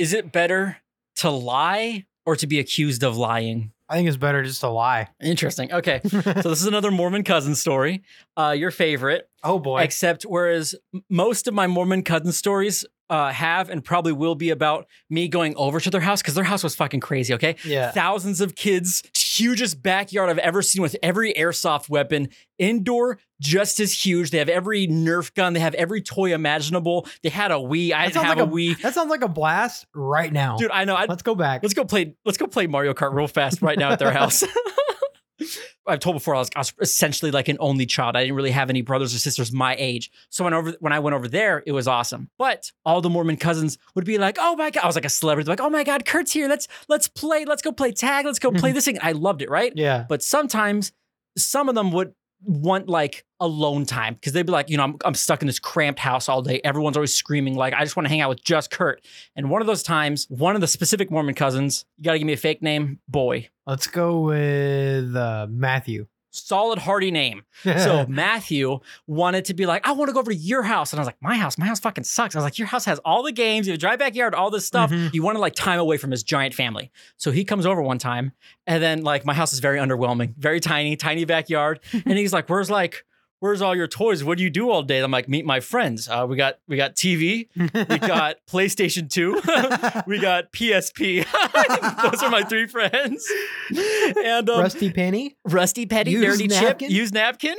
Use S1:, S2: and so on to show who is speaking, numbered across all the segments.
S1: Is it better to lie or to be accused of lying?
S2: I think it's better just to lie.
S1: Interesting. Okay. so this is another Mormon cousin story. Uh, your favorite.
S2: oh boy.
S1: Except whereas most of my Mormon cousin stories uh, have and probably will be about me going over to their house because their house was fucking crazy. Okay.
S2: yeah.
S1: Thousands of kids, hugest backyard I've ever seen with every airsoft weapon, indoor, just as huge. They have every Nerf gun, they have every toy imaginable. They had a Wii. I
S2: That
S1: didn't
S2: sounds
S1: have
S2: like
S1: a Wii.
S2: That sounds like a blast right now.
S1: Dude, I know. I,
S2: Let's go back.
S1: let's go play. Let's go play Mario Kart real fast right now at their house. I've told before I was, I was essentially like an only child. I didn't really have any brothers or sisters my age. So when over when I went over there, it was awesome. But all the Mormon cousins would be like, "Oh my god!" I was like a celebrity. Like, "Oh my god, Curt's here. Let's let's play. Let's go play tag. Let's go play mm-hmm. this thing." I loved it. Right.
S2: yeah.
S1: But sometimes some of them would want like alone time because they'd be like, you know, I'm, I'm stuck in this cramped house all day. Everyone's always screaming, like, I just want to hang out with just Curt. And one of those times, one of the specific Mormon cousins, you got to give me a fake name, boy.
S2: Let's go with uh, Matthew.
S1: Solid, hearty name. So Matthew wanted to be like, I want to go over to your house. And I was like, my house, my house fucking sucks. I was like, your house has all the games, you have a dry backyard, all this stuff.
S2: Mhm.
S1: He wanted like time away from his giant family. So he comes over one time and then like my house is very underwhelming, very tiny, tiny backyard. and he's like, where's like, where's all your toys? What do you do all day? I'm like, meet my friends. Uh, we got, we got TV, we got PlayStation 2, we got PSP. Those are my three friends. And um,
S2: Rusty Penny.
S1: Rusty Petty,
S2: Used
S1: Dirty
S2: napkin?
S1: Chip, used napkin.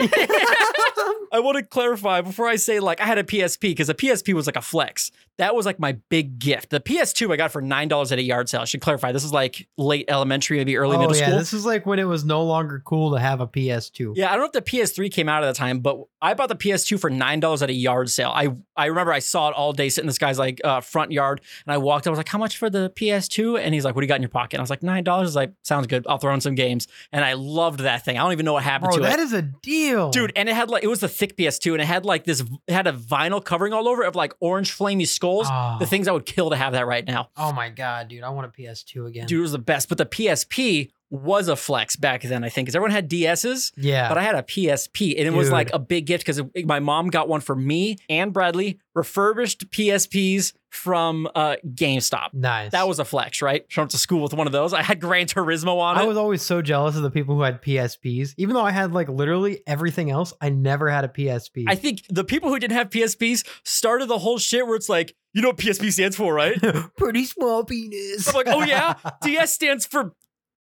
S1: I want to clarify before I say like I had a PSP because a PSP was like a flex. That was like my big gift. The PS2 I got for nine dollars at a yard sale. I should clarify. This is like late elementary, maybe early
S2: oh
S1: middle
S2: yeah,
S1: school.
S2: this is like when it was no longer cool to have a PS2.
S1: Yeah, I don't know if the PS3 came out at the time, but I bought the PS2 for nine dollars at a yard sale. I I remember I saw it all day sitting in this guy's like uh, front yard, and I walked. up, I was like, "How much for the PS2?" And he's like, "What do you got in your pocket?" And I was like, nine dollars. Like, sounds good. I'll throw in some games, and I loved that thing. I don't even know what happened
S2: Bro,
S1: to it.
S2: that is a deal,
S1: Dude, and it had like it was the thick PS2, and it had like this, it had a vinyl covering all over it of like orange flamey skulls.
S2: Oh,
S1: The things I would kill to have that right now.
S2: oh my god, dude, I want a PS2 again.
S1: Dude, it was the best. But the PSP was a flex back then, I think, because everyone had DSs,
S2: yeah,
S1: but I had a PSP, and it was like a big gift because my mom got one for me and Bradley, refurbished PSPs from uh, GameStop.
S2: nice.
S1: That was a flex, right? Showing up to school with one of those. I had Gran Turismo on it.
S2: I
S1: it.
S2: was always so jealous of the people who had PSPs. Even though I had like literally everything else, I never had a PSP.
S1: I think the people who didn't have PSPs started the whole shit where it's like, you know what PSP stands for, right?
S2: Pretty small penis.
S1: I'm like, oh yeah, DS stands for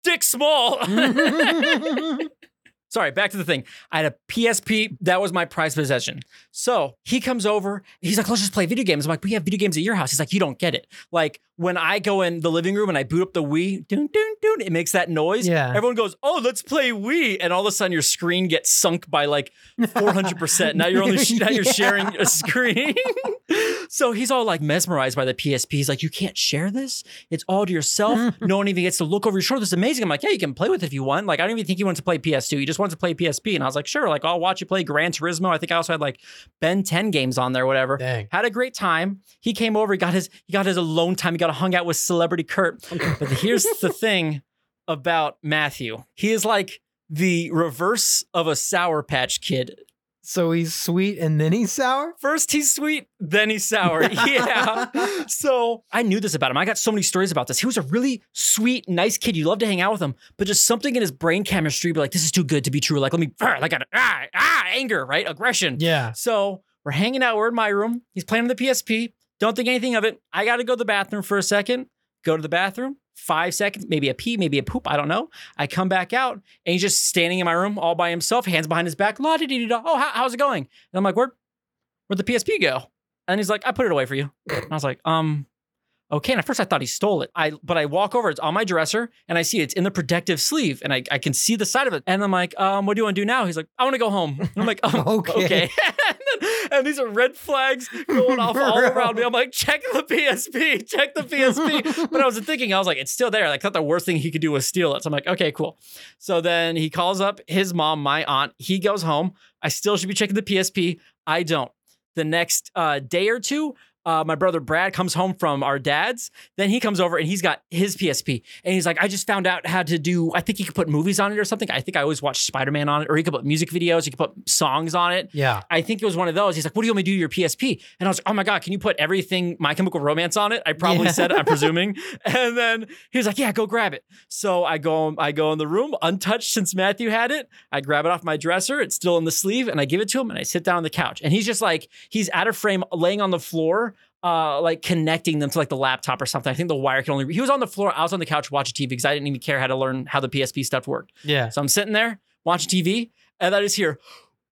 S1: dick small. Sorry, back to the thing. I had a PSP. That was my prized possession. So he comes over. He's like, let's just play video games. I'm like, we have video games at your house. He's like, you don't get it. Like when I go in the living room and I boot up the Wii, doon, doon, doon, it makes that noise.
S2: Yeah.
S1: Everyone goes, oh, let's play Wii. And all of a sudden your screen gets sunk by like 400%. now you're only, now you're sharing a screen. so he's all like mesmerized by the PSP. He's like, you can't share this. It's all to yourself. no one even gets to look over your shoulder. This is amazing. I'm like, yeah, you can play with it if you want. Like, I don't even think he wants to play PS2. He just wants to play PSP. And I was like, sure. Like, I'll watch you play Gran Turismo. I think I also had like Ben 10 games on there, whatever.
S2: Dang.
S1: Had a great time. He came over. He got his he got his alone time. He got to hung out with celebrity Curt. But here's the thing about Matthew. He is like the reverse of a Sour Patch Kid.
S2: So he's sweet and then he's sour?
S1: First he's sweet, then he's sour. Yeah. so I knew this about him. I got so many stories about this. He was a really sweet, nice kid. You love to hang out with him, but just something in his brain chemistry be like, this is too good to be true. Like, let me, like, ah, ah, anger, right? Aggression.
S2: Yeah.
S1: So we're hanging out. We're in my room. He's playing on the PSP. Don't think anything of it. I got to go to the bathroom for a second. Go to the bathroom. Five seconds, maybe a pee, maybe a poop. I don't know. I come back out and he's just standing in my room all by himself, hands behind his back. La di di. Oh, how, how's it going? And I'm like, where, where'd the PSP go? And he's like, I put it away for you. And I was like, um, okay. And at first I thought he stole it. I but I walk over, it's on my dresser, and I see it's in the protective sleeve, and I, I can see the side of it. And I'm like, um, what do you want to do now? He's like, I want to go home. And I'm like, oh,
S2: Okay.
S1: okay. and these are red flags going off all around me. I'm like, check the PSP, check the PSP. but I was thinking, I was like, it's still there. Like, I thought the worst thing he could do was steal it. So I'm like, okay, cool. So then he calls up his mom, my aunt. He goes home. I still should be checking the PSP. I don't. The next uh, day or two, uh, my brother Brad comes home from our dad's. Then he comes over and he's got his PSP. And he's like, I just found out how to do, I think he could put movies on it or something. I think I always watched Spider Man on it, or he could put music videos, he could put songs on it.
S2: Yeah.
S1: I think it was one of those. He's like, "What do you want me to do your PSP?" And I was like, "Oh my god, can you put everything My Chemical Romance on it?" I probably
S2: Yeah.
S1: said, I'm presuming. And then he was like, "Yeah, go grab it." So I go, I go in the room, untouched since Matthew had it. I grab it off my dresser. It's still in the sleeve, and I give it to him, and I sit down on the couch. And he's just like, he's out of frame, laying on the floor. Uh, like connecting them to like the laptop or something. I think the wire can only. He was on the floor. I was on the couch watching TV because I didn't even care how to learn how the PSP stuff worked.
S2: Yeah.
S1: So I'm sitting there watching TV, and I just hear,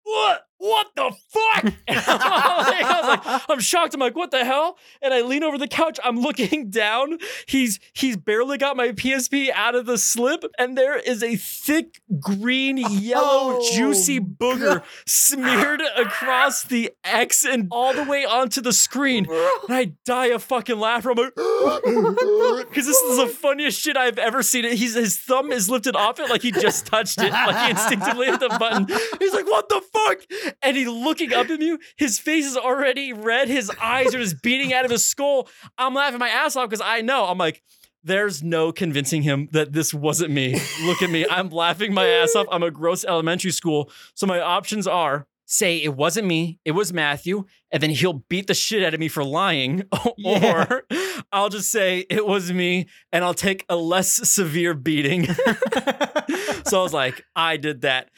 S1: "What? What the fuck?" I was like, I'm shocked. I'm like, "What the hell?" And I lean over the couch. I'm looking down. He's he's barely got my PSP out of the slip, and there is a thick green, yellow,
S2: Oh,
S1: juicy booger smeared across the X and all the way onto the screen. And I die of fucking laughter. I'm like, because this is the funniest shit I've ever seen. He's his thumb is lifted off it like he just touched it, like he instinctively hit the button. He's like, "What the fuck?" And he's looking up at me. His face is already red. His eyes are just beating out of his skull. I'm laughing my ass off because I know. I'm like. There's no convincing him that this wasn't me. Look at me. I'm laughing my ass off. I'm a gross elementary school. So my options are say it wasn't me, it was Matthew, and then he'll beat the shit out of me for lying.
S2: Yeah.
S1: Or I'll just say it was me and I'll take a less severe beating. so I was like, I did that.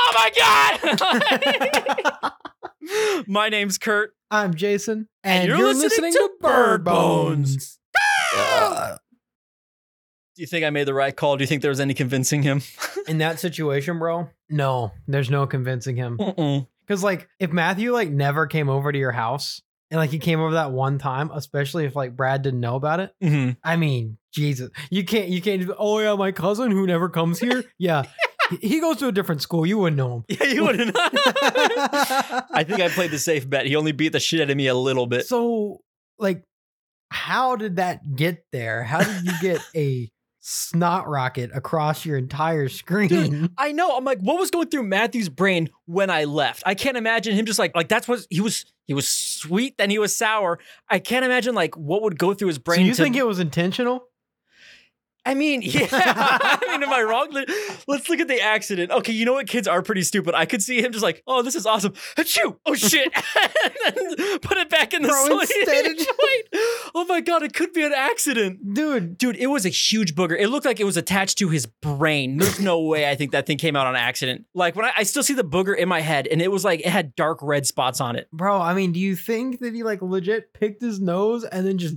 S1: Oh my God! my name's Curt.
S2: I'm Jason,
S1: And you're listening to Bird Bones.
S2: Ugh.
S1: Do you think I made the right call? Do you think there was any convincing him?
S2: In that situation, bro, no, there's no convincing him. Because like, if Matthew like never came over to your house, and like he came over that one time, especially if like Brad didn't know about it,
S1: Mhm.
S2: I mean, Jesus, you can't, you can't. just, Oh yeah, my cousin who never comes here. Yeah, he- goes to a different school. You wouldn't know him.
S1: Yeah, you wouldn't. I think I played the safe bet. He only beat the shit out of me a little bit.
S2: So, like, how did that get there? How did you get a snot rocket across your entire screen?
S1: I know. I'm like, what was going through Matthew's brain when I left? I can't imagine him just like like that's what he was. He was sweet, then he was sour. I can't imagine like what would go through his brain.
S2: so you
S1: to-
S2: think it was intentional?
S1: I mean, yeah. I mean, am I wrong? Let- Let's look at the accident. Okay, you know what? Kids are pretty stupid. I could see him just like, oh, this is awesome. Achoo! Oh shit! and then put it back in the
S2: Bro,
S1: sleeve. Oh my god! It could be an accident.
S2: Dude,
S1: Dude, it was a huge booger. It looked like it was attached to his brain. There's no way I think that thing came out on accident. Like when I, I still see the booger in my head, and it was like it had dark red spots on it.
S2: bro, I mean, do you think that he like legit picked his nose and then just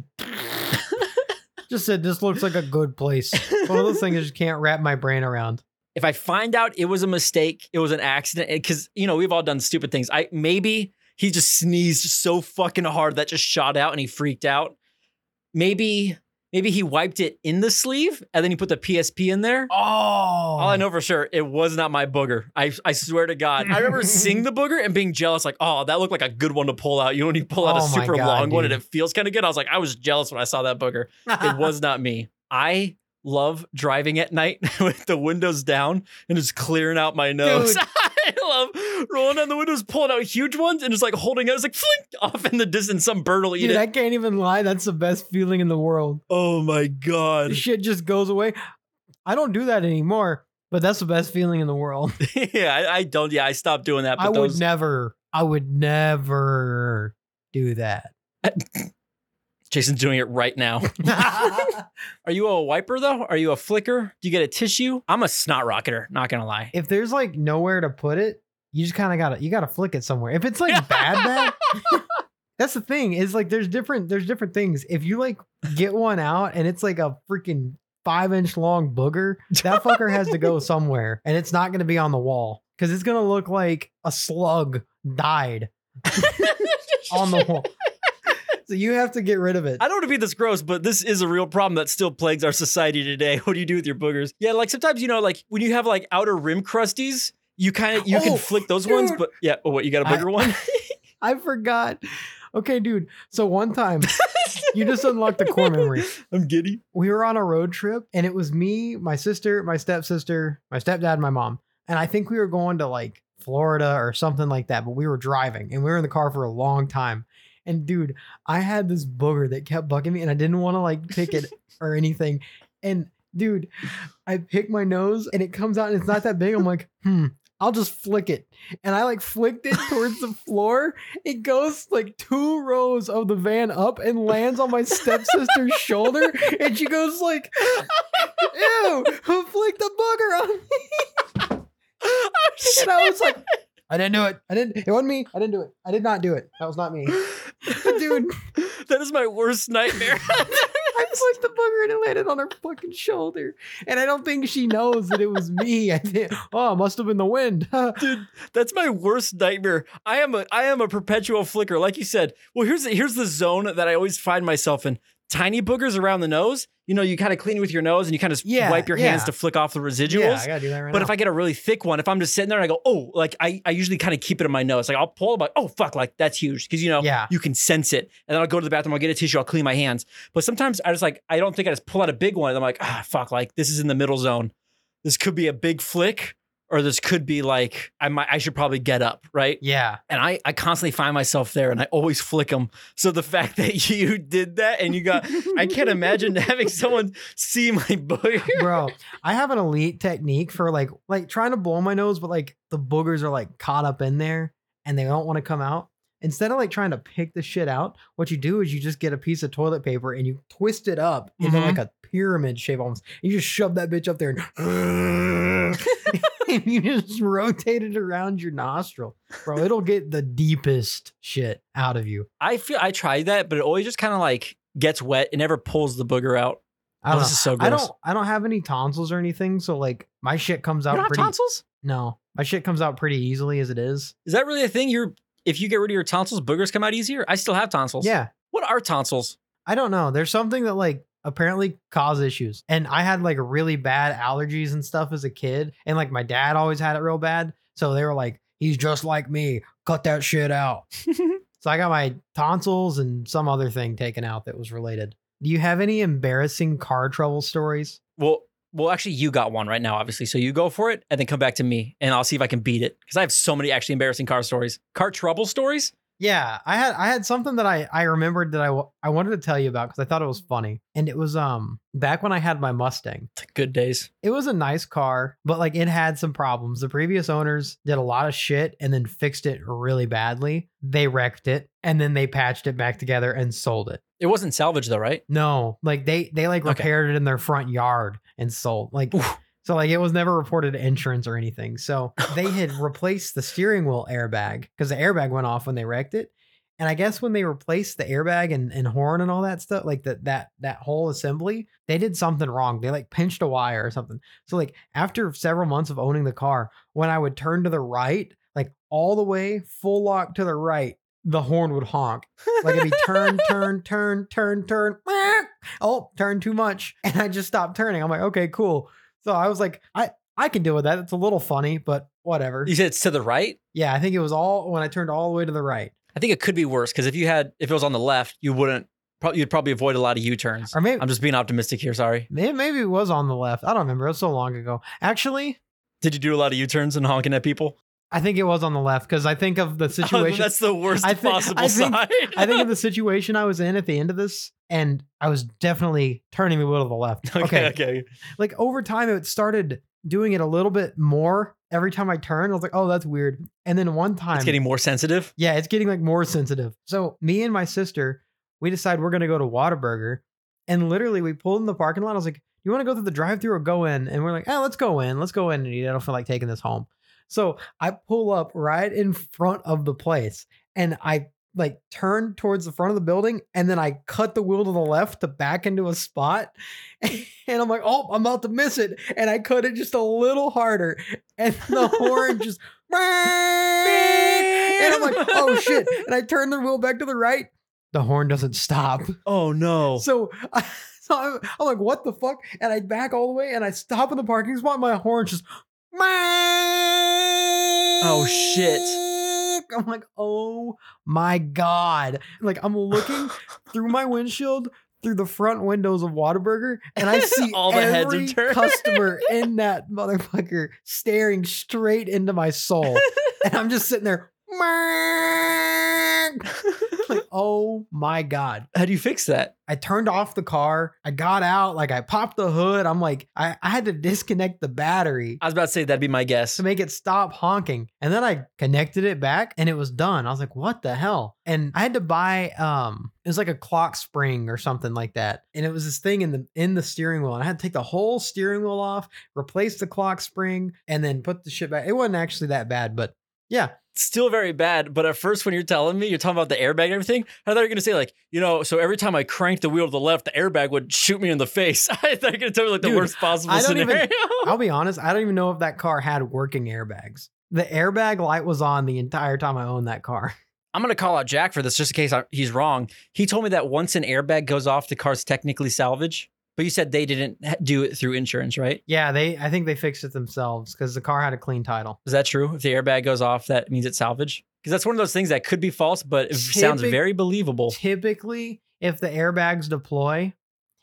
S2: just said this looks like a good place? One of those things I just can't wrap my brain around.
S1: If I find out it was a mistake, it was an accident, eh, because you know we've all done stupid things. I maybe he just sneezed so fucking hard that just shot out and he freaked out. Maybe maybe he wiped it in the sleeve and then he put the PSP in there.
S2: Oh,
S1: All I know for sure, it was not my booger. I, I swear to God. I remember seeing the booger and being jealous, like, oh, that looked like a good one to pull out. You know, when you pull out
S2: Oh
S1: a
S2: my
S1: super
S2: God,
S1: long one and
S2: dude.
S1: it feels kind of good. I was like, I was jealous when I saw that booger. It was not me. I love driving at night with the windows down and just clearing out my nose.
S2: Dude.
S1: I love rolling down the windows, pulling out huge ones, and just like holding it. It's like flink off in the distance. Some bird will eat
S2: Dude,
S1: it.
S2: I can't even lie. That's the best feeling in the world.
S1: oh my God.
S2: The shit just goes away. I don't do that anymore, but that's the best feeling in the world.
S1: yeah, I, I don't. Yeah, I stopped doing that. But
S2: I would never, I would never do that.
S1: Jason's doing it right now. Are you a wiper though? Are you a flicker? Do you get a tissue? I'm a snot rocketer, not gonna lie.
S2: if there's like nowhere to put it, you just kind of gotta, you gotta flick it somewhere. If it's like bad, bad, that's the thing. Is like there's different, there's different things. If you like get one out and it's like a freaking five inch long booger, that fucker has to go somewhere, and it's not gonna be on the wall because it's gonna look like a slug died on the wall. So you have to get rid of it.
S1: I don't want to be this gross, but this is a real problem that still plagues our society today. What do you do with your boogers? Yeah, like sometimes you know, like when you have like outer rim crusties, you kind of you
S2: Oh,
S1: can flick those ones, but yeah. Oh, what you got a
S2: I-
S1: booger one?
S2: I forgot. Okay, dude. So one time you just unlocked the core memory.
S1: I'm giddy.
S2: we were on a road trip and it was me, my sister, my stepsister, my stepdad, my mom. And I think we were going to like Florida or something like that, but we were driving and we were in the car for a long time. And dude, I had this booger that kept bugging me and I didn't want to like pick it or anything. And dude, I pick my nose and it comes out and it's not that big. I'm like, hmm, I'll just flick it. And I like flicked it towards the floor. It goes like two rows of the van up and lands on my stepsister's shoulder. And she goes like, ew, who flicked the booger on me? And I was like, I didn't do it. I didn't. It wasn't me. I didn't do it. I did not do it. That was not me. Dude,
S1: that is my worst nightmare.
S2: I flicked the booger and it landed on her fucking shoulder. And I don't think she knows that it was me. I think, oh, it must have been the wind.
S1: Dude, that's my worst nightmare. I am a I am a perpetual flicker. Like you said. Well, here's the, here's the zone that I always find myself in. Tiny boogers around the nose. You know, you kind of clean with your nose and you kind of
S2: Yeah,
S1: wipe your hands to flick off the residuals.
S2: yeah, I gotta do that right
S1: But
S2: now.
S1: if I get a really thick one, if I'm just sitting there and I go, oh, like I, I usually kind of keep it in my nose. Like I'll pull it, like, oh fuck, like that's huge. Cause you know,
S2: Yeah.
S1: you can sense it. And then I'll go to the bathroom, I'll get a tissue, I'll clean my hands. But sometimes I just like, I don't think I just pull out a big one. And I'm like, ah, fuck, like this is in the middle zone. This could be a big flick, or this could be like, I might I should probably get up, right?
S2: yeah.
S1: And I, I constantly find myself there and I always flick them. So the fact that you did that and you got, I can't imagine having someone see my booger.
S2: Bro, I have an elite technique for like like trying to blow my nose, but like the boogers are like caught up in there and they don't want to come out. Instead of like trying to pick the shit out, what you do is you just get a piece of toilet paper and you twist it up into
S1: Mhm.
S2: like a pyramid shape almost. You just shove that bitch up there and, and you just rotate it around your nostril. Bro, it'll get the deepest shit out of you.
S1: I feel I tried that, but it always just kind of like gets wet. It never pulls the booger out.
S2: I
S1: Oh,
S2: don't
S1: this is so
S2: I don't I don't have any tonsils or anything, so like my shit comes
S1: You
S2: out
S1: don't have
S2: pretty
S1: tonsils?
S2: No, my shit comes out pretty easily as it is.
S1: Is that really a thing? You're if you get rid of your tonsils, boogers come out easier. I still have tonsils.
S2: Yeah,
S1: What are tonsils?
S2: I don't know. There's something that like apparently cause issues, and I had like really bad allergies and stuff as a kid, and like my dad always had it real bad, so they were like, "He's just like me. Cut that shit out." so I got my tonsils and some other thing taken out that was related. Do you have any embarrassing car trouble stories?
S1: Well, well, actually, you got one right now, obviously. So you go for it, and then come back to me, and I'll see if I can beat it because I have so many actually embarrassing car stories, car trouble stories.
S2: Yeah, I had I had something that I I remembered that I I wanted to tell you about because I thought it was funny, and it was um back when I had my Mustang.
S1: Good days.
S2: It was a nice car, but like it had some problems. The previous owners did a lot of shit and then fixed it really badly. They wrecked it and then they patched it back together and sold it.
S1: It wasn't salvage though, right?
S2: No, like they they like
S1: Okay.
S2: repaired it in their front yard and sold. Like
S1: Oof.
S2: So like it was never reported to insurance or anything. So they had replaced the steering wheel airbag because the airbag went off when they wrecked it. And I guess when they replaced the airbag and, and horn and all that stuff, like that that that whole assembly, they did something wrong. They like pinched a wire or something. So like after several months of owning the car, when I would turn to the right, like all the way full lock to the right, the horn would honk. Like it'd be turn, turn, turn, turn, turn. Oh, turn too much. And I just stopped turning. I'm like, okay, cool. So I was like, I I can deal with that. It's a little funny, but whatever.
S1: You said it's to the right.
S2: Yeah, I think it was all when I turned all the way to the right.
S1: I think it could be worse because if you had if it was on the left, you wouldn't. Probably, you'd probably avoid a lot of U turns.
S2: Or maybe
S1: I'm just being optimistic here. Sorry.
S2: Maybe it was on the left. I don't remember. It was so long ago. Actually,
S1: Did you do a lot of U turns and honking at people?
S2: I think it was on the left because I think of the oh, situation.
S1: that's the worst
S2: I think-
S1: possible
S2: I think-
S1: side.
S2: I think of the situation I was in at the end of this, and I was definitely turning the wheel to the left.
S1: okay, okay.
S2: Like over time, it started doing it a little bit more every time I turned. I was like, oh, that's weird. And then one time,
S1: It's getting more sensitive.
S2: yeah, it's getting like more sensitive. So me and my sister, we decide we're gonna go to Whataburger, and literally we pulled in the parking lot. I was like, "You want to go through the drive-through or go in?" And we're like, "Oh, let's go in. Let's go in and eat. I don't feel like taking this home." So I pull up right in front of the place, and I like turn towards the front of the building, and then I cut the wheel to the left to back into a spot, and I'm like, "Oh, I'm about to miss it," and I cut it just a little harder, and the horn just. And I'm like, oh shit. And I turn the wheel back to the right. The horn doesn't stop.
S1: Oh no.
S2: So, I, so I'm, I'm like, what the fuck? And I back all the way and I stop in the parking spot. My horn just.
S1: Oh, shit.
S2: I'm like, oh my God. Like, I'm looking through my windshield through the front windows of Whataburger and I see
S1: All the heads are
S2: every customer in that motherfucker staring straight into my soul. and I'm just sitting there. Like, oh my god.
S1: How do you fix that?
S2: I turned off the car. I got out, like I popped the hood. I'm like, I, I had to disconnect the battery
S1: I was about to say that'd be my guess.
S2: to make it stop honking. And then I connected it back and it was done. I was like, what the hell? And I had to buy um it was like a clock spring or something like that. And it was this thing in the in the steering wheel. And I had to take the whole steering wheel off, replace the clock spring, and then put the shit back. It wasn't actually that bad, but yeah.
S1: Still very bad, but at first when you're telling me, you're talking about the airbag and everything, I thought you were gonna say like, you know, so every time I cranked the wheel to the left, the airbag would shoot me in the face. I thought you were gonna tell me like the
S2: Dude,
S1: worst possible
S2: I don't even-
S1: scenario.
S2: I'll be honest, I don't even know if that car had working airbags. The airbag light was on the entire time I owned that car.
S1: I'm gonna call out Jack for this just in case I, he's wrong. He told me that once an airbag goes off, the car's technically salvage. But you said they didn't do it through insurance, right?
S2: Yeah, they I think they fixed it themselves because the car had a clean title.
S1: Is that true? If the airbag goes off, that means it's salvage? Because that's one of those things that could be false, but it sounds very believable.
S2: Typically, if the airbags deploy,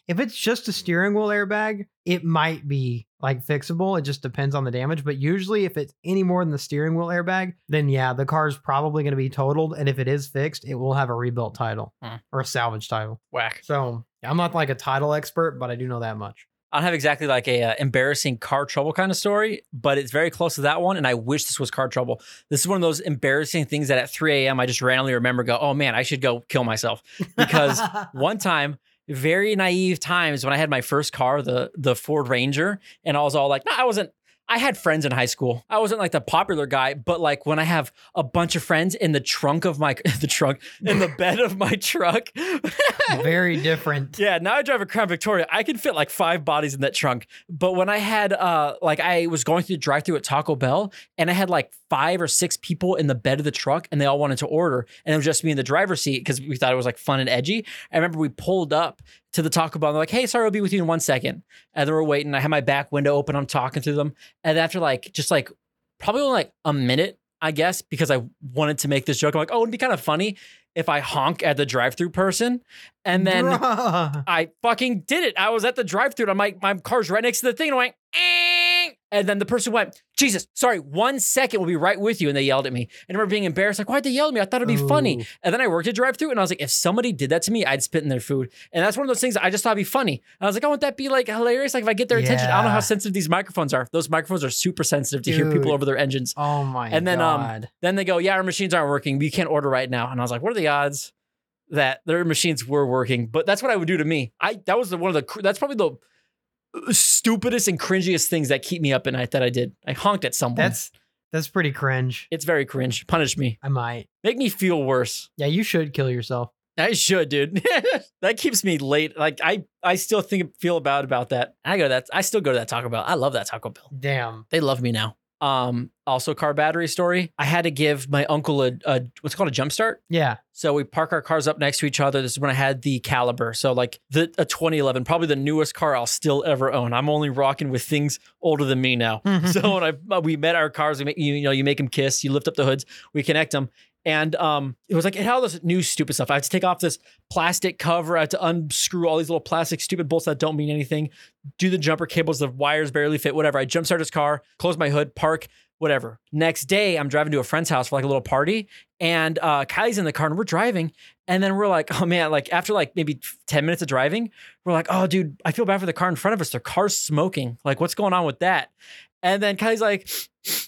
S2: if it's just a steering wheel airbag, it might be like fixable. It just depends on the damage. But usually, if it's any more than the steering wheel airbag, then yeah, the car's probably going to be totaled. And if it is fixed, it will have a rebuilt title
S1: Hmm.
S2: or a salvage title.
S1: Whack.
S2: So I'm not like a title expert, but I do know that much.
S1: I don't have exactly like a uh, embarrassing car trouble kind of story, but it's very close to that one. And I wish this was car trouble. This is one of those embarrassing things that at 3 a.m. I just randomly remember, go, oh man, I should go kill myself. Because one time, very naive times when I had my first car, the the Ford Ranger, and I was all like, no, I wasn't. I had friends in high school. I wasn't like the popular guy, but like when I have a bunch of friends in the trunk of my the trunk in the bed of my truck.
S2: very different.
S1: Yeah, now I drive a Crown Victoria. I can fit like five bodies in that trunk. But when I had uh like I was going through the drive-through at Taco Bell and I had like five or six people in the bed of the truck and they all wanted to order and it was just me in the driver's seat because we thought it was like fun and edgy. I remember we pulled up to the Taco Bell and they're like, hey, sorry, I'll be with you in one second. And then we're waiting. I had my back window open, I'm talking to them. And after like just like probably like a minute, I guess, because I wanted to make this joke. I'm like, oh, it'd be kind of funny if I honk at the drive-through person. And then
S2: Bruh.
S1: I fucking did it. I was at the drive-through and I'm like, my car's right next to the thing. And I went, "Eh." And then the person went, Jesus, sorry, one second, we'll be right with you. And they yelled at me. And I remember being embarrassed, like, why'd they yell at me? I thought it'd be funny. And then I worked a drive-through and I was like, if somebody did that to me, I'd spit in their food. And that's one of those things I just thought it'd be funny. And I was like, oh, wouldn't that be like hilarious? Like if I get their attention, I don't know how sensitive these microphones are. Those microphones are super sensitive to hear people over their engines.
S2: Oh my
S1: And then, um. Then they go, yeah, our machines aren't working. We can't order right now. And I was like, what are the odds that their machines were working? But that's what I would do to me. I that was the, one of the that's probably the stupidest and cringiest things that keep me up at night that I did. I honked at someone.
S2: that's that's pretty cringe.
S1: it's very cringe. Punish me.
S2: I might.
S1: Make me feel worse.
S2: Yeah, you should kill yourself.
S1: I should, dude. that keeps me late. Like I, I still think feel bad about that. I go to that. I still go to that Taco Bell. I love that Taco Bell.
S2: Damn.
S1: They love me now. Um, also car battery story. I had to give my uncle a, a what's called a jump start.
S2: Yeah.
S1: So we park our cars up next to each other. This is when I had the Caliber. So like the a 2011, probably the newest car I'll still ever own. I'm only rocking with things older than me now. so when I uh, we met our cars, we make you know you make them kiss, you lift up the hoods, we connect them, and um it was like it had all this new stupid stuff. I had to take off this plastic cover. I had to unscrew all these little plastic stupid bolts that don't mean anything. Do the jumper cables, the wires barely fit. Whatever. I jump start his car, close my hood, park. Whatever. Next day, I'm driving to a friend's house for like a little party, and uh, Kylie's in the car, and we're driving, and then we're like, oh man, like after like maybe 10 minutes of driving, we're like, oh dude, I feel bad for the car in front of us. Their car's smoking. Like, what's going on with that? And then Kylie's like,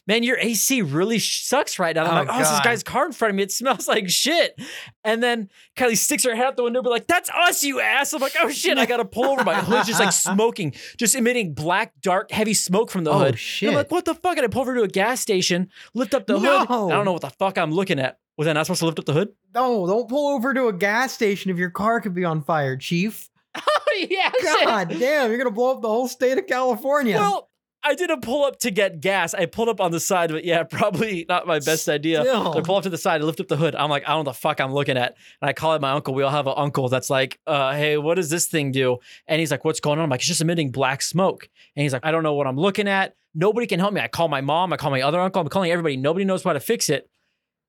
S1: man, your AC really sucks right now. And I'm
S2: Oh,
S1: like, oh, it's this guy's car in front of me. It smells like shit. And then Kylie sticks her head out the window, be like, that's us, you ass. I'm like, oh shit, I gotta pull over. My hood's just like smoking, just emitting black, dark, heavy smoke from the
S2: Oh,
S1: hood.
S2: shit.
S1: And I'm like, what the fuck? And I pull over to a gas station, lift up the hood.
S2: No.
S1: I don't know what the fuck I'm looking at. Was I not supposed to lift up the hood?
S2: No, don't pull over to a gas station if your car could be on fire, Chief.
S1: Oh, yeah.
S2: God damn, you're gonna blow up the whole state of California.
S1: Well, I did a pull up to get gas. I pulled up on the side, but yeah, probably not my best idea.
S2: Still.
S1: I pull up to the side, I lift up the hood. I'm like, I don't know what the fuck I'm looking at. And I call it my uncle. We all have an uncle that's like, uh, hey, what does this thing do? And he's like, what's going on? I'm like, it's just emitting black smoke. And he's like, I don't know what I'm looking at. Nobody can help me. I call my mom. I call my other uncle. I'm calling everybody. Nobody knows how to fix it.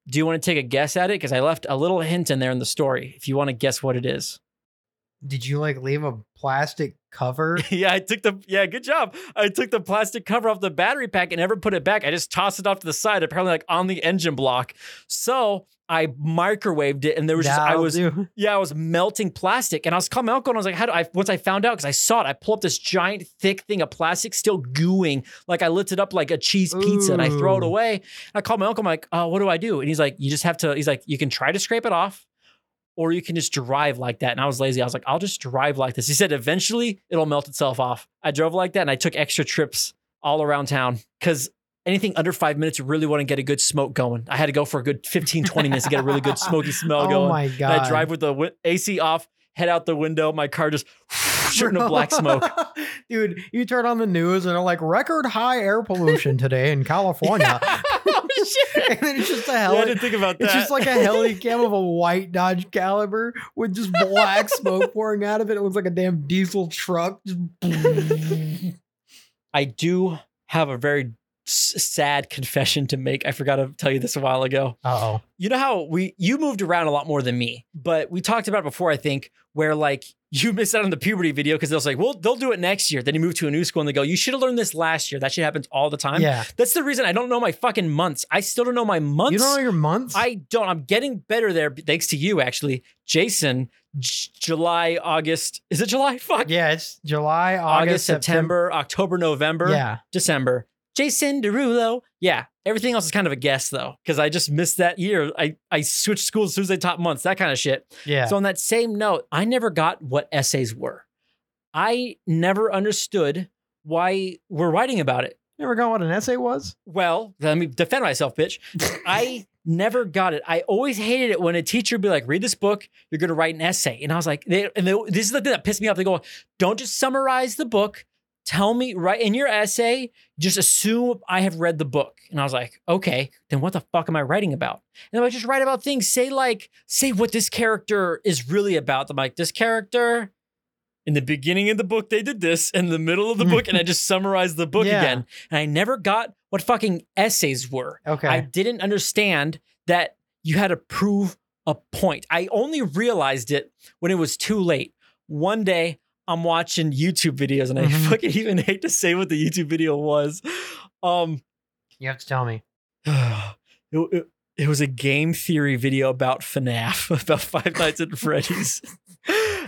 S1: Do you want to take a guess at it? Because I left a little hint in there in the story. If you want to guess what it is.
S2: Did you like leave a plastic cover?
S1: yeah, I took the yeah, good job. I took the plastic cover off the battery pack and never put it back. I just tossed it off to the side, apparently like on the engine block. So I microwaved it, and there was just I was
S2: do.
S1: yeah, I was melting plastic, and I was calling my uncle, and I was like, "How do I?" Once I found out, because I saw it, I pull up this giant, thick thing of plastic, still gooing, like I lit it up like a cheese pizza, and I throw it
S2: Ooh.
S1: away. I called my uncle, I'm like, "Oh, what do I do?" And he's like, "You just have to." He's like, "You can try to scrape it off." Or you can just drive like that. And I was lazy. I was like, I'll just drive like this. He said, eventually it'll melt itself off. I drove like that and I took extra trips all around town because anything under five minutes, you really want to get a good smoke going. I had to go for a good 15, 20 minutes to get a really good smoky smell
S2: Oh
S1: going.
S2: my
S1: And
S2: god!
S1: I drive with the wi- AC off, head out the window. My car just shooting a black smoke.
S2: Dude, you turn on the news and they're like record high air pollution today in California.
S1: shit.
S2: and then it's just a
S1: Yeah, I didn't think about that.
S2: it's just like a heli cam of a white Dodge Caliber with just black smoke pouring out of it. It looks like a damn diesel truck.
S1: I do have a very sad confession to make. I forgot to tell you this a while ago.
S2: oh.
S1: You know how we you moved around a lot more than me, but we talked about it before. I think where like you missed out on the puberty video because they'll say, well, they'll do it next year. Then you move to a new school and they go, you should have learned this last year. That shit happens all the time.
S2: Yeah.
S1: That's the reason I don't know my fucking months. I still don't know my months.
S2: You don't know your months?
S1: I don't. I'm getting better there thanks to you, actually. Jason, J- July, August. Is it July? Fuck.
S2: yeah, it's July, August,
S1: August, September, October, November,
S2: Yeah.
S1: December. Jason Derulo. Yeah. Everything else is kind of a guess though, because I just missed that year. I, I switched schools as soon as they taught months, that kind of shit.
S2: Yeah.
S1: So on that same note, I never got what essays were. I never understood why we're writing about it.
S2: you ever got what an essay was?
S1: Well, let me defend myself, bitch. I never got it. I always hated it when a teacher would be like, read this book, you're going to write an essay. And I was like, they, and they, this is the thing that pissed me off. They go, don't just summarize the book. Tell me right in your essay, just assume I have read the book. And I was like, okay, then what the fuck am I writing about? And I just write about things, say like, say what this character is really about. I'm like, this character in the beginning of the book, they did this, in the middle of the book, and I just summarized the book
S2: Yeah.
S1: again. And I never got what fucking essays were.
S2: Okay.
S1: I didn't understand that you had to prove a point. I only realized it when it was too late. One day, I'm watching YouTube videos, and I
S2: Mhm.
S1: fucking even hate to say what the YouTube video was. Um,
S2: you have to tell me.
S1: it, it, it was a game theory video about FNAF, about Five Nights at Freddy's.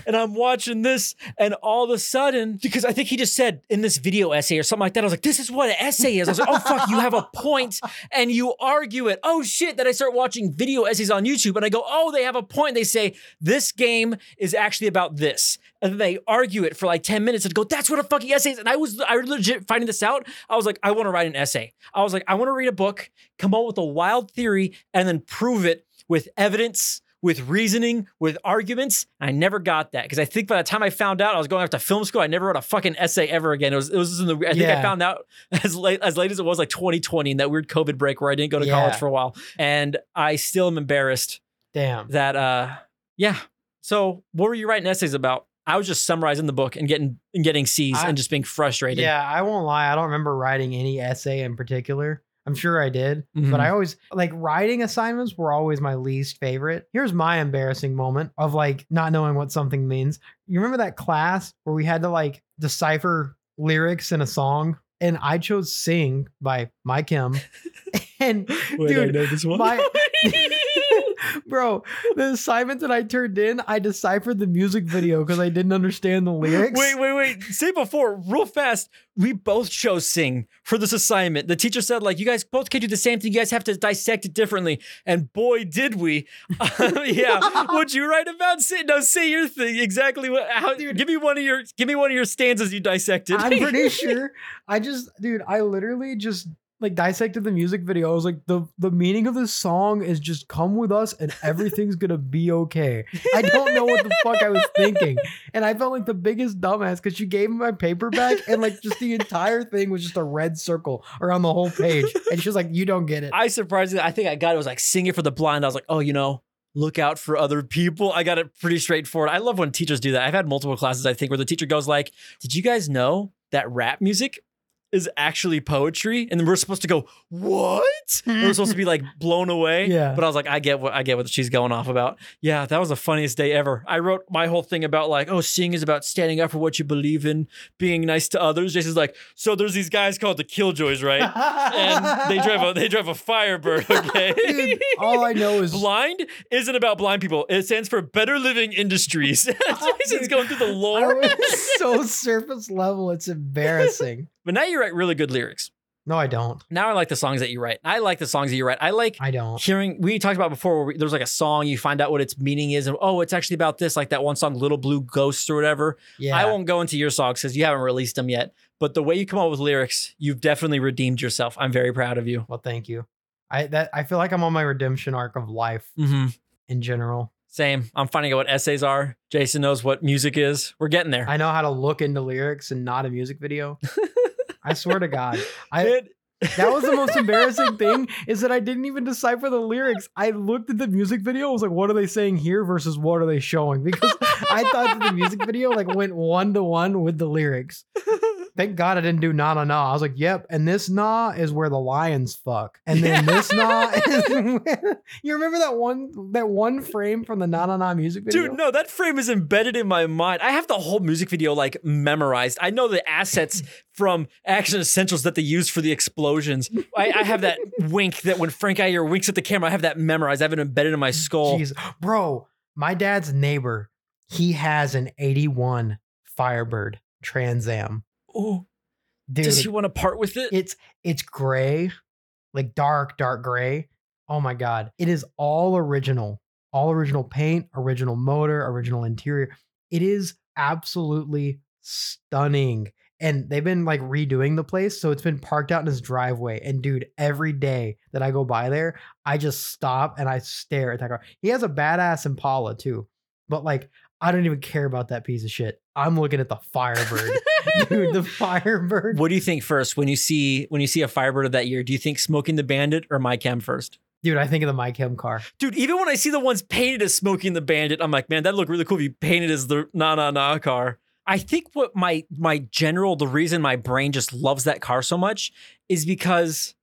S1: And I'm watching this, and all of a sudden, because I think he just said in this video essay or something like that, I was like, this is what an essay is. I was like, oh, fuck, you have a point and you argue it. Oh, shit. Then I start watching video essays on YouTube, and I go, oh, they have a point. They say, this game is actually about this. And they argue it for like 10 minutes and go, that's what a fucking essay is. And I was I was legit finding this out. I was like, I want to write an essay. I was like, I want to read a book, come up with a wild theory, and then prove it with evidence, with reasoning, with arguments. I never got that because I think by the time I found out I was going off to film school, I never wrote a fucking essay ever again. It was it was in the I think I found out as late as late as it was like 2020 in that weird COVID break where I didn't go to college for a while, and I still am embarrassed
S2: Damn.
S1: that uh yeah. So what were you writing essays about? I was just summarizing the book and getting and getting C's
S2: I-
S1: and just being frustrated.
S2: Yeah, I won't lie. I don't remember writing any essay in particular. I'm sure I did,
S1: Mhm.
S2: but I always like writing assignments were always my least favorite. Here's my embarrassing moment of like not knowing what something means. You remember that class where we had to like decipher lyrics in a song? And I chose Sing by My Chem. and
S1: Wait, I
S2: dude,
S1: know this one.
S2: my bro, the assignment that I turned in, I deciphered the music video because I didn't understand the lyrics.
S1: Wait, wait, wait. Say before, real fast. We both chose sing for this assignment. The teacher said, like, you guys both can do the same thing. You guys have to dissect it differently. And boy, did we. yeah. What'd you write about? Say, no, say your thing. Exactly what how
S2: Dude.
S1: give me one of your give me one of your stanzas you dissected.
S2: I'm pretty sure. I just, dude, I literally just like dissected the music video. I was like, the the meaning of this song is just come with us and everything's gonna be okay. I don't know what the fuck I was thinking, and I felt like the biggest dumbass because she gave me my paperback and like just the entire thing was just a red circle around the whole page, and she was like, "You don't get it."
S1: I surprisingly, I think I got it was like sing it for the blind. I was like, oh, you know, look out for other people. I got it pretty straightforward. I love when teachers do that. I've had multiple classes, I think, where the teacher goes like, did you guys know that rap music is actually poetry, and then we're supposed to go, what? And we're supposed to be like blown away.
S2: Yeah.
S1: But I was like, I get what I get what she's going off about. Yeah, that was the funniest day ever. I wrote my whole thing about like, oh, seeing is about standing up for what you believe in, being nice to others. Jason's like, so there's these guys called the Killjoys, right? and they drive a they drive a Firebird. Okay.
S2: Dude, all I know is
S1: Blind isn't about blind people. It stands for Better Living Industries. Oh,
S2: Jason's
S1: going through the lore.
S2: so surface level. It's embarrassing.
S1: But now you write really good lyrics.
S2: No, I don't.
S1: Now I like the songs that you write. I like the songs that you write. I like
S2: I don't.
S1: hearing. We talked about before. Where there's like a song you find out what its meaning is, and oh, it's actually about this. Like that one song, "Little Blue Ghosts" or whatever.
S2: Yeah.
S1: I won't go into your songs because you haven't released them yet. But the way you come up with lyrics, you've definitely redeemed yourself. I'm very proud of you.
S2: Well, thank you. I that I feel like I'm on my redemption arc of life
S1: hmm
S2: in general.
S1: Same. I'm finding out what essays are. Jason knows what music is. We're getting there.
S2: I know how to look into lyrics and not a music video. I swear to God. I
S1: It-
S2: that was the most embarrassing thing is that I didn't even decipher the lyrics. I looked at the music video. I was like, what are they saying here versus what are they showing? Because I thought that the music video like went one to one with the lyrics. Thank God I didn't do na na na. I was like, yep. And this na is where the lions fuck. And then this na is where, you remember that one that one frame from the na na na music video?
S1: Dude, no, that frame is embedded in my mind. I have the whole music video like memorized. I know the assets from Action Essentials that they used for the explosions. I, I have that wink that when Frank Iero winks at the camera, I have that memorized. I have it embedded in my skull.
S2: Jeez. Bro, my dad's neighbor, he has an 81 Firebird Trans Am.
S1: Oh,
S2: Dude,
S1: does he want to part with it?
S2: it's it's gray, like dark, dark gray. Oh my god. It is all original. All original paint, original motor, original interior. It is absolutely stunning. And they've been like redoing the place. So it's been parked out in his driveway. And dude, every day that I go by there, I just stop and I stare at that car. He has a badass Impala too. But like, I don't even care about that piece of shit. I'm looking at the Firebird. dude, the Firebird.
S1: what do you think first when you see when you see a Firebird of that year? Do you think Smokey and the Bandit or My Chem first?
S2: Dude, I think of the My Chem car.
S1: Dude, even when I see the ones painted as Smokey and the Bandit, I'm like, man, that'd look really cool if you painted as the na na na car. I think what my my general the reason my brain just loves that car so much is because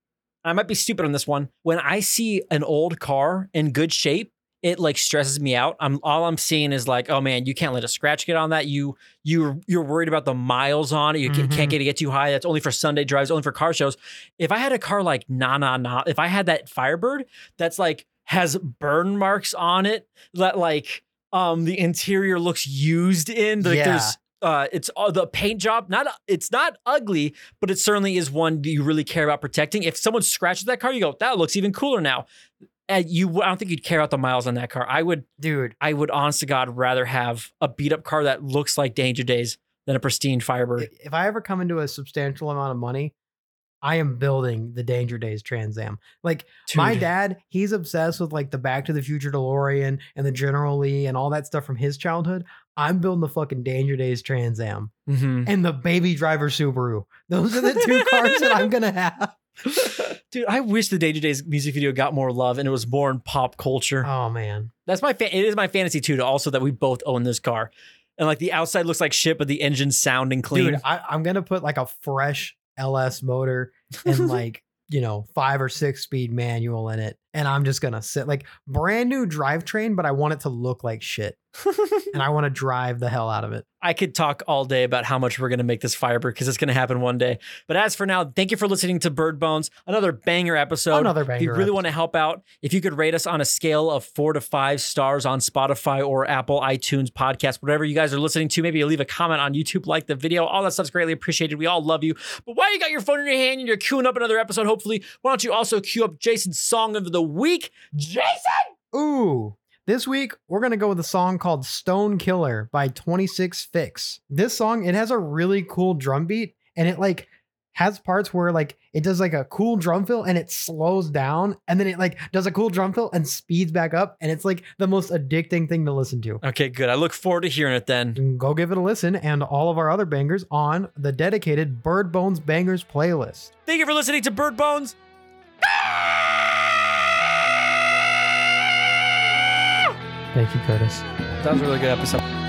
S1: I might be stupid on this one. When I see an old car in good shape, it like stresses me out. I'm all I'm seeing is like, oh man, you can't let a scratch get on that. You you you're worried about the miles on it. You
S2: Mhm.
S1: can't get it get too high. That's only for Sunday drives, only for car shows. If I had a car like na na na, if I had that Firebird that's like has burn marks on it that like um the interior looks used in like
S2: Yeah.
S1: there's uh it's uh, the paint job not it's not ugly but it certainly is one you really care about protecting if someone scratches that car you go that looks even cooler now and you i don't think you'd care about the miles on that car i would
S2: Dude,
S1: i would honest to god rather have a beat up car that looks like danger days than a pristine firebird
S2: if I ever come into a substantial amount of money, I am building the Danger Days Trans Am. Like my dad, he's obsessed with like the Back to the Future DeLorean and the General Lee and all that stuff from his childhood. I'm building the fucking Danger Days Trans Am
S1: Mhm.
S2: and the Baby Driver Subaru. Those are the two cars that I'm gonna have.
S1: dude i wish the Danger Days' music video got more love and it was more in pop culture
S2: Oh man,
S1: That's my fa- it is my fantasy too. To also that we both own this car, and like the outside looks like shit, but the engine's sounding clean.
S2: dude, I, I'm gonna put like a fresh LS motor and like you know five or six speed manual in it, and I'm just gonna sit like brand new drivetrain, but I want it to look like shit, and I want to drive the hell out of it.
S1: I could talk all day about how much we're gonna make this Firebird because it's gonna happen one day. But as for now, thank you for listening to Bird Bones, another banger episode.
S2: Another
S1: If
S2: banger.
S1: you really want to help out, if you could rate us on a scale of four to five stars on Spotify or Apple, iTunes, podcast, whatever you guys are listening to, maybe you leave a comment on YouTube, like the video. All that stuff's greatly appreciated. We all love you. But while you got your phone in your hand and you're queuing up another episode, hopefully, why don't you also queue up Jason's song of the week? Jason!
S2: Ooh. This week, we're going to go with a song called Stone Killer by 26fix. This song, it has a really cool drum beat and it like has parts where like it does like a cool drum fill and it slows down and then it like does a cool drum fill and speeds back up and it's like the most addicting thing to listen to.
S1: Okay, good. I look forward to hearing it then.
S2: Go give it a listen and all of our other bangers on the dedicated Bird Bones Bangers playlist.
S1: Thank you for listening to Bird Bones.
S2: Thank you, Curtis.
S1: That was a really good episode.